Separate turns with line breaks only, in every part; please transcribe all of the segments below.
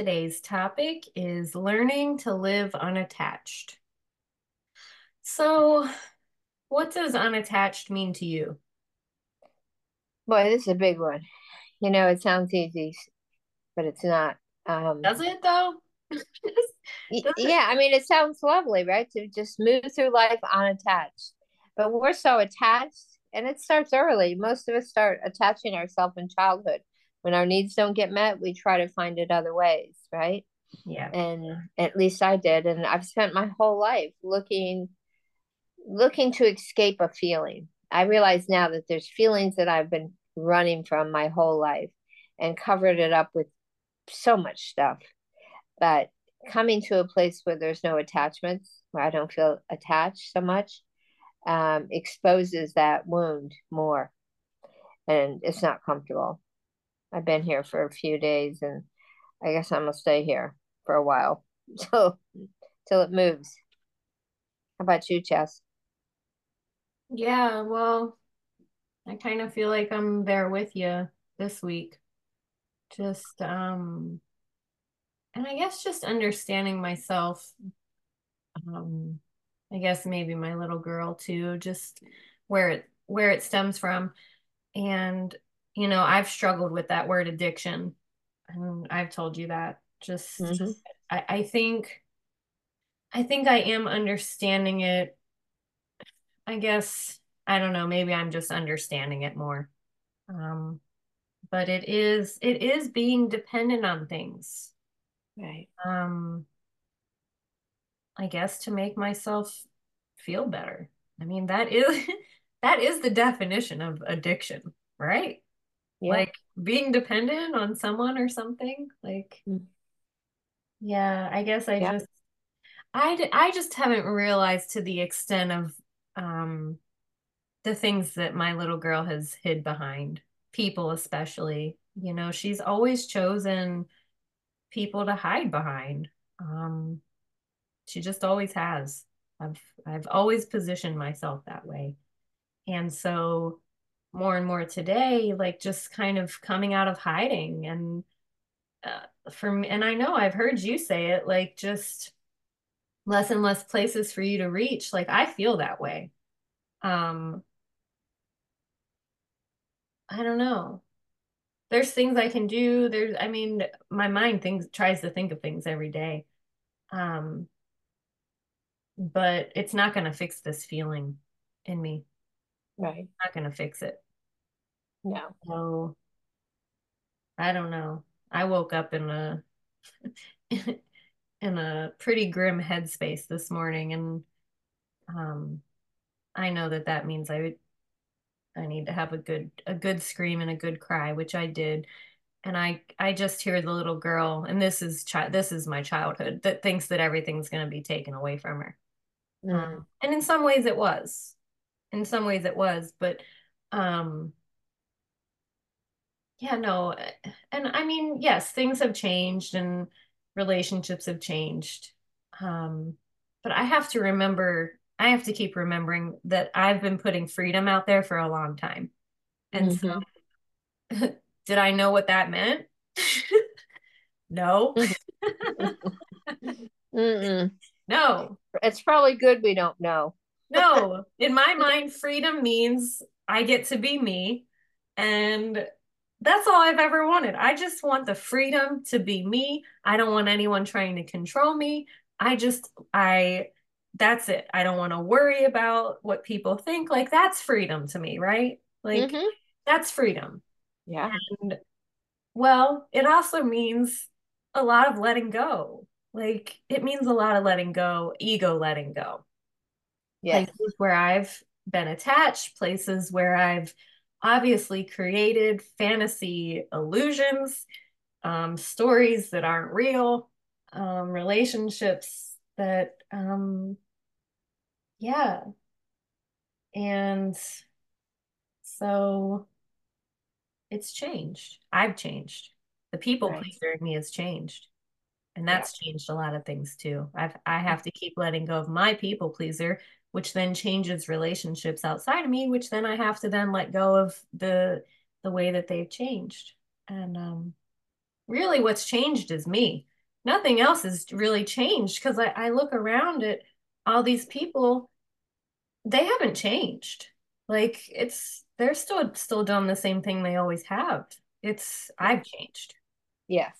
Today's topic is learning to live unattached. So, what does unattached mean to you?
Boy, this is a big one. You know, it sounds easy, but it's not.
Um, Does it though?
Does yeah, I mean, it sounds lovely, right? To just move through life unattached. But we're so attached, and it starts early. Most of us start attaching ourselves in childhood when our needs don't get met, we try to find it other ways, right?
Yeah.
And at least I did. And I've spent my whole life looking looking to escape a feeling. I realize now that there's feelings that I've been running from my whole life and covered it up with so much stuff. But coming to a place where there's no attachments, where I don't feel attached so much, um, exposes that wound more. And it's not comfortable. I've been here for a few days and I guess I'm gonna stay here for a while. So till it moves. How about you, Jess?
Yeah, well, I kind of feel like I'm there with you this week. Just um and I guess just understanding myself um I guess maybe my little girl too, just where it where it stems from and you know, I've struggled with that word addiction. And I've told you that. Just mm-hmm. I, I think I think I am understanding it. I guess I don't know, maybe I'm just understanding it more. Um but it is it is being dependent on things.
Right.
Um I guess to make myself feel better. I mean that is that is the definition of addiction, right? Yeah. like being dependent on someone or something like mm. yeah i guess i yeah. just I, I just haven't realized to the extent of um the things that my little girl has hid behind people especially you know she's always chosen people to hide behind um she just always has i've i've always positioned myself that way and so more and more today, like just kind of coming out of hiding. And uh, for me, and I know I've heard you say it, like just less and less places for you to reach. Like I feel that way. Um, I don't know. There's things I can do. There's, I mean, my mind thinks tries to think of things every day. Um, but it's not going to fix this feeling in me.
Right.
Not going to fix it.
No.
So I don't know. I woke up in a in a pretty grim headspace this morning and um I know that that means I I need to have a good a good scream and a good cry, which I did. And I I just hear the little girl, and this is child this is my childhood that thinks that everything's going to be taken away from her. Mm. Um, and in some ways it was in some ways it was but um yeah no and i mean yes things have changed and relationships have changed um but i have to remember i have to keep remembering that i've been putting freedom out there for a long time. And mm-hmm. so did i know what that meant? No. No.
It's probably good we don't know
no, in my mind, freedom means I get to be me. And that's all I've ever wanted. I just want the freedom to be me. I don't want anyone trying to control me. I just, I, that's it. I don't want to worry about what people think. Like, that's freedom to me, right? Like, mm-hmm. that's freedom.
Yeah.
And well, it also means a lot of letting go. Like, it means a lot of letting go, ego letting go yes. places where I've been attached, places where I've obviously created fantasy illusions, um, stories that aren't real. um, relationships that, um, yeah. And so it's changed. I've changed. The people right. pleaser in me has changed. And that's yeah. changed a lot of things too. I've I have to keep letting go of my people pleaser, which then changes relationships outside of me, which then I have to then let go of the the way that they've changed. And um really what's changed is me. Nothing else has really changed because I, I look around at all these people, they haven't changed. Like it's they're still still doing the same thing they always have. It's I've changed.
Yes.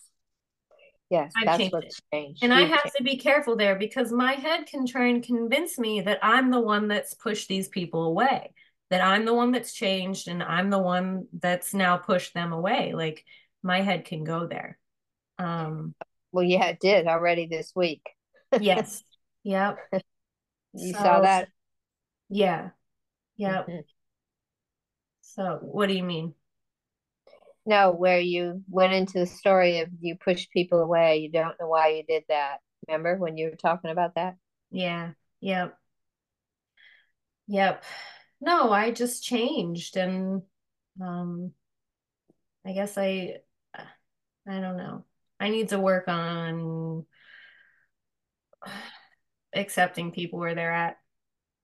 Yes, I've that's changed what's changed.
And You've I have changed. to be careful there because my head can try and convince me that I'm the one that's pushed these people away, that I'm the one that's changed and I'm the one that's now pushed them away. Like my head can go there. Um
well yeah, it did already this week.
yes. Yep.
you so, saw that?
Yeah. Yep. Mm-hmm. So what do you mean?
No, where you went into the story of you pushed people away. You don't know why you did that. Remember when you were talking about that?
Yeah. Yep. Yep. No, I just changed and um I guess I I don't know. I need to work on accepting people where they're at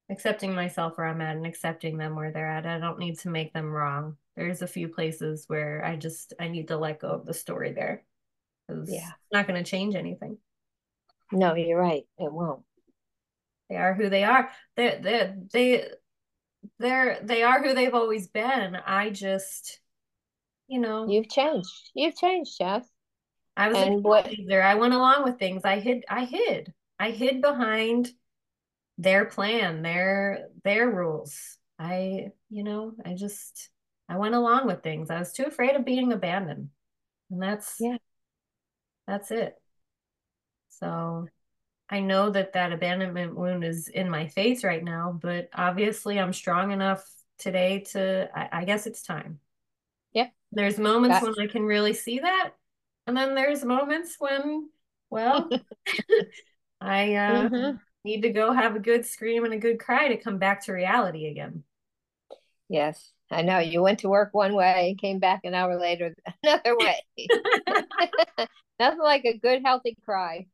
accepting myself where I'm at and accepting them where they're at. I don't need to make them wrong. There's a few places where I just I need to let go of the story there. Yeah. It's not going to change anything.
No, you're right. It won't.
They are who they are. They they they they're they are who they've always been. I just you know
You've changed. You've changed, Jess.
I was and a what there. I went along with things. I hid I hid. I hid behind their plan, their their rules. I, you know, I just I went along with things. I was too afraid of being abandoned. And that's
yeah.
That's it. So I know that that abandonment wound is in my face right now, but obviously I'm strong enough today to I, I guess it's time.
Yeah.
There's moments That's... when I can really see that. And then there's moments when, well, I uh mm-hmm need to go have a good scream and a good cry to come back to reality again.
Yes, I know. You went to work one way and came back an hour later another way. Nothing like a good, healthy cry.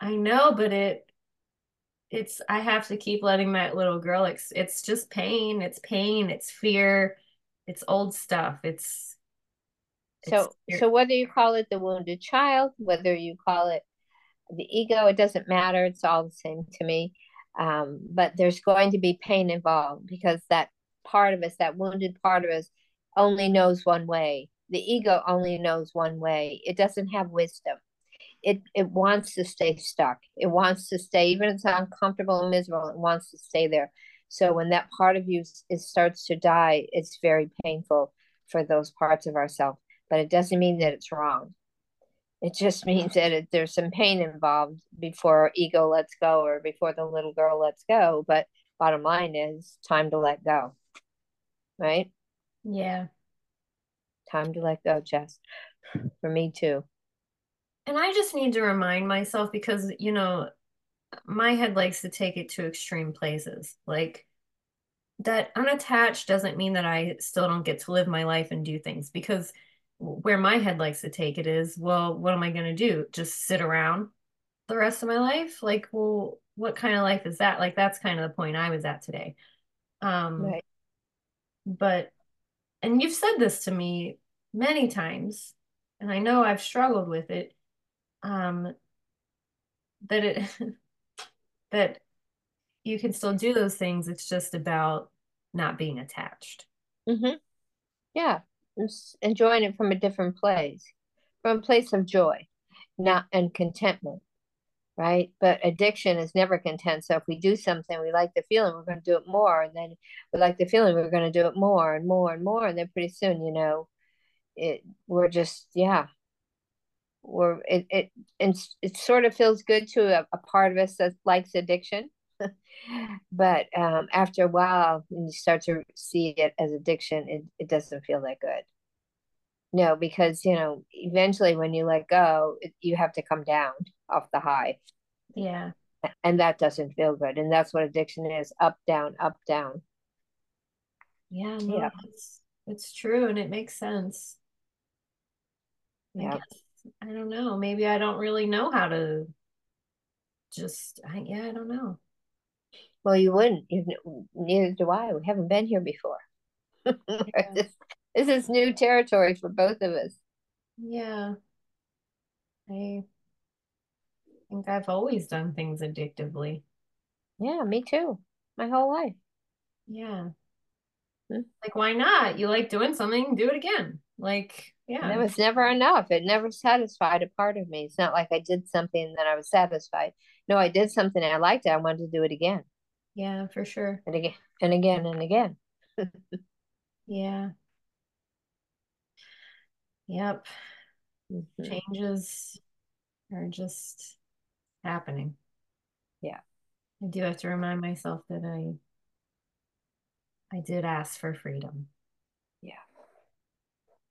I know, but it it's I have to keep letting that little girl it's it's just pain, it's pain, it's fear, it's old stuff. It's,
it's so fear. so whether you call it the wounded child, whether you call it the ego, it doesn't matter. It's all the same to me. Um, but there's going to be pain involved because that part of us, that wounded part of us, only knows one way. The ego only knows one way. It doesn't have wisdom. It it wants to stay stuck. It wants to stay, even if it's uncomfortable and miserable. It wants to stay there. So when that part of you it starts to die, it's very painful for those parts of ourselves. But it doesn't mean that it's wrong. It just means that it, there's some pain involved before ego lets go or before the little girl lets go. But bottom line is time to let go. Right?
Yeah.
Time to let go, Jess. For me too.
And I just need to remind myself because, you know, my head likes to take it to extreme places. Like that unattached doesn't mean that I still don't get to live my life and do things because where my head likes to take it is, well, what am I going to do? Just sit around the rest of my life? Like, well, what kind of life is that? Like, that's kind of the point I was at today. Um, right. But, and you've said this to me many times, and I know I've struggled with it. Um, that it, that you can still do those things. It's just about not being attached.
Mm-hmm. Yeah enjoying it from a different place, from a place of joy, not and contentment, right? But addiction is never content. So if we do something, we like the feeling, we're going to do it more, and then we like the feeling, we're going to do it more and more and more, and then pretty soon, you know, it we're just yeah, we're it it and it sort of feels good to a, a part of us that likes addiction but um, after a while, when you start to see it as addiction, it, it doesn't feel that good. No, because you know, eventually when you let go, it, you have to come down off the high.
Yeah.
And that doesn't feel good. And that's what addiction is up, down, up, down.
Yeah, no, yeah. it's it's true and it makes sense. Yeah. I guess I don't know. Maybe I don't really know how to just I, yeah, I don't know.
Well, you wouldn't. You, neither do I. We haven't been here before. Yeah. this, is new territory for both of us.
Yeah. I think I've always done things addictively.
Yeah, me too. My whole life.
Yeah. Hmm? Like, why not? You like doing something, do it again. Like, yeah.
It was never enough. It never satisfied a part of me. It's not like I did something that I was satisfied. No, I did something I liked it. I wanted to do it again.
Yeah, for sure.
And again and again and again.
yeah. Yep. Mm-hmm. Changes are just happening.
Yeah.
I do have to remind myself that I I did ask for freedom.
Yeah.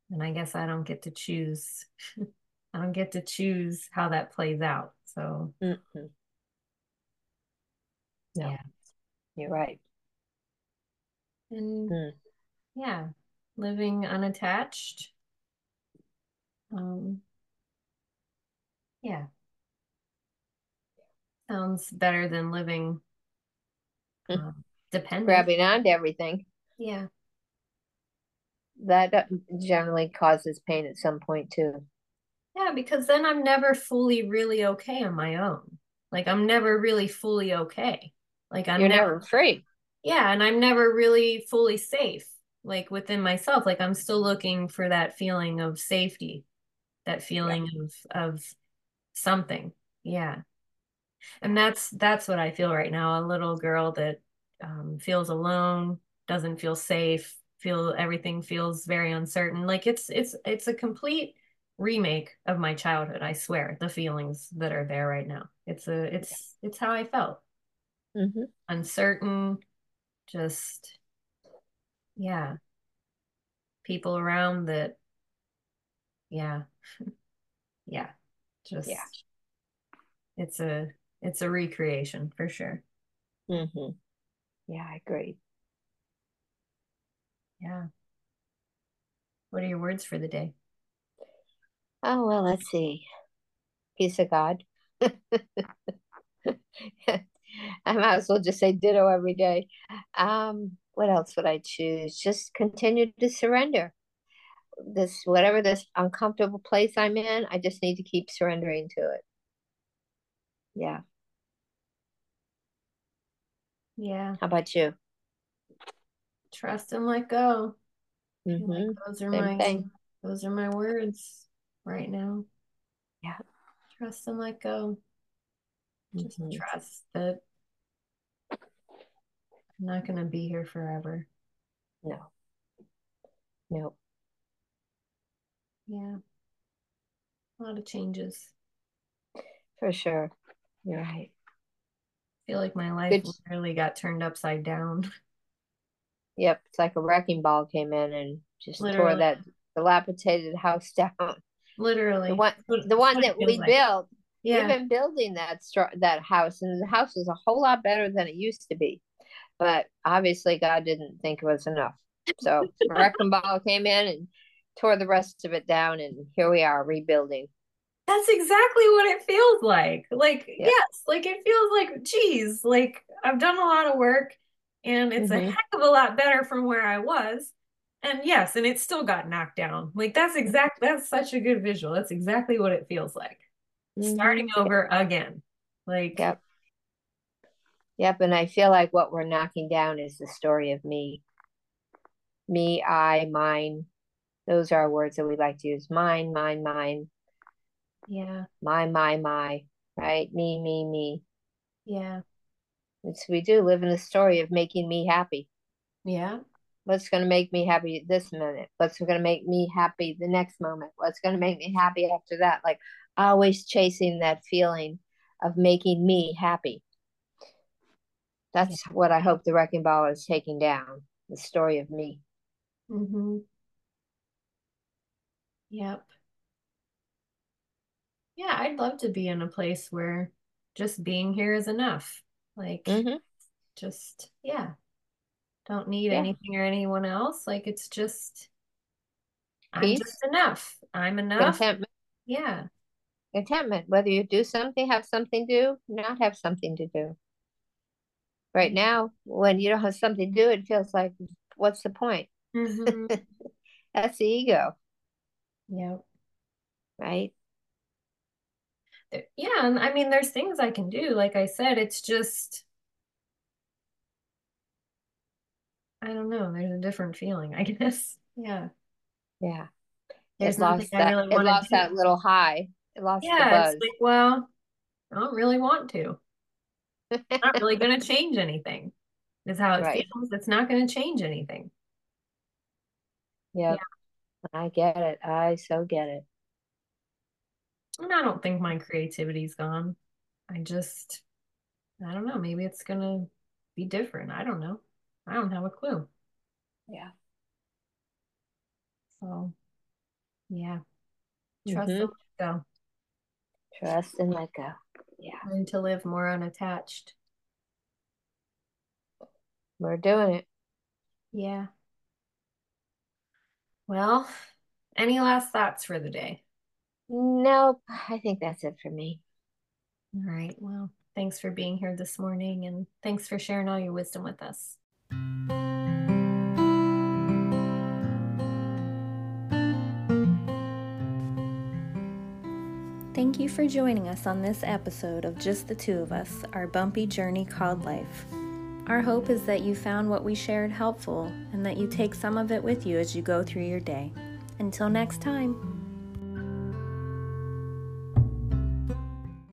And I guess I don't get to choose. I don't get to choose how that plays out. So mm-hmm.
no. yeah. You're right.
And mm. yeah, living unattached. Um yeah. Sounds better than living um, dependent.
Grabbing onto everything.
Yeah.
That generally causes pain at some point too.
Yeah, because then I'm never fully really okay on my own. Like I'm never really fully okay. Like I'm
You're never, never free.
Yeah, and I'm never really fully safe like within myself. Like I'm still looking for that feeling of safety, that feeling yeah. of of something. Yeah. And that's that's what I feel right now. A little girl that um, feels alone, doesn't feel safe, feel everything feels very uncertain. Like it's it's it's a complete remake of my childhood. I swear, the feelings that are there right now. It's a it's it's how I felt.
Mm-hmm.
Uncertain, just yeah. People around that, yeah, yeah, just
yeah.
It's a it's a recreation for sure.
Mm-hmm. Yeah, I agree.
Yeah. What are your words for the day?
Oh, well, let's see. Peace of God. I might as well just say ditto every day. Um, what else would I choose? Just continue to surrender. This whatever this uncomfortable place I'm in, I just need to keep surrendering to it. Yeah.
Yeah.
How about you?
Trust and let go.
Mm-hmm.
Those are Same my thing. those are my words right now.
Yeah.
Trust and let go. Just mm-hmm. trust that I'm not gonna be here forever.
No. No.
Yeah. A lot of changes.
For sure. You're right I
feel like my life Good. literally got turned upside down.
Yep, it's like a wrecking ball came in and just literally. tore that dilapidated house down.
Literally,
the one, the one that we like. built. Yeah. We've been building that that house, and the house is a whole lot better than it used to be. But obviously, God didn't think it was enough. So wrecking ball came in and tore the rest of it down, and here we are rebuilding.
That's exactly what it feels like. Like, yeah. yes, like it feels like, geez, like I've done a lot of work and it's mm-hmm. a heck of a lot better from where I was. And yes, and it still got knocked down. Like that's exactly that's such a good visual. That's exactly what it feels like. Mm-hmm. Starting over again. Like
Yep. Yep. And I feel like what we're knocking down is the story of me. Me, I, mine. Those are words that we like to use. Mine, mine, mine.
Yeah.
My, my, my, right? Me, me, me.
Yeah.
It's we do live in the story of making me happy.
Yeah.
What's going to make me happy this minute? What's going to make me happy the next moment? What's going to make me happy after that? Like always chasing that feeling of making me happy. That's yeah. what I hope the wrecking ball is taking down the story of me.
Mm-hmm. Yep. Yeah, I'd love to be in a place where just being here is enough. Like,
Mm-hmm.
just, yeah, don't need
Yeah.
anything or anyone else. Like, it's just, I'm just enough. I'm enough.
Contentment.
Yeah.
Contentment. Whether you do something, have something to do, not have something to do. Right now, when you don't have something to do, it feels like, what's the point?
hmm
That's the ego,
Yep.
right?
There- Yeah, and I mean, there's things I can do. Like I said, it's just, I don't know. There's a different feeling, I guess. Yeah.
Yeah.
There's
it lost that.
really
it lost that little high. It lost the
Yeah,
buzz.
it's like, well, I don't really want to. Not really going to change anything, is how it
Right.
feels. It's not going to change anything.
Yep. I get it. I so get it.
And I don't think my creativity's gone. I just, I don't know. Maybe it's going to be different. I don't know. I don't have a clue.
Yeah.
So, yeah. Trust
Mhm.
and let go.
Trust and let go. Yeah.
Learn to live more unattached.
We're doing it.
Yeah. Well, any last thoughts for the day?
Nope. I think that's it for me.
All right. Well, thanks for being here this morning and thanks for sharing all your wisdom with us. Thank you for joining us on this episode of Just the Two of Us, our bumpy journey called life. Our hope is that you found what we shared helpful and that you take some of it with you as you go through your day. Until next time.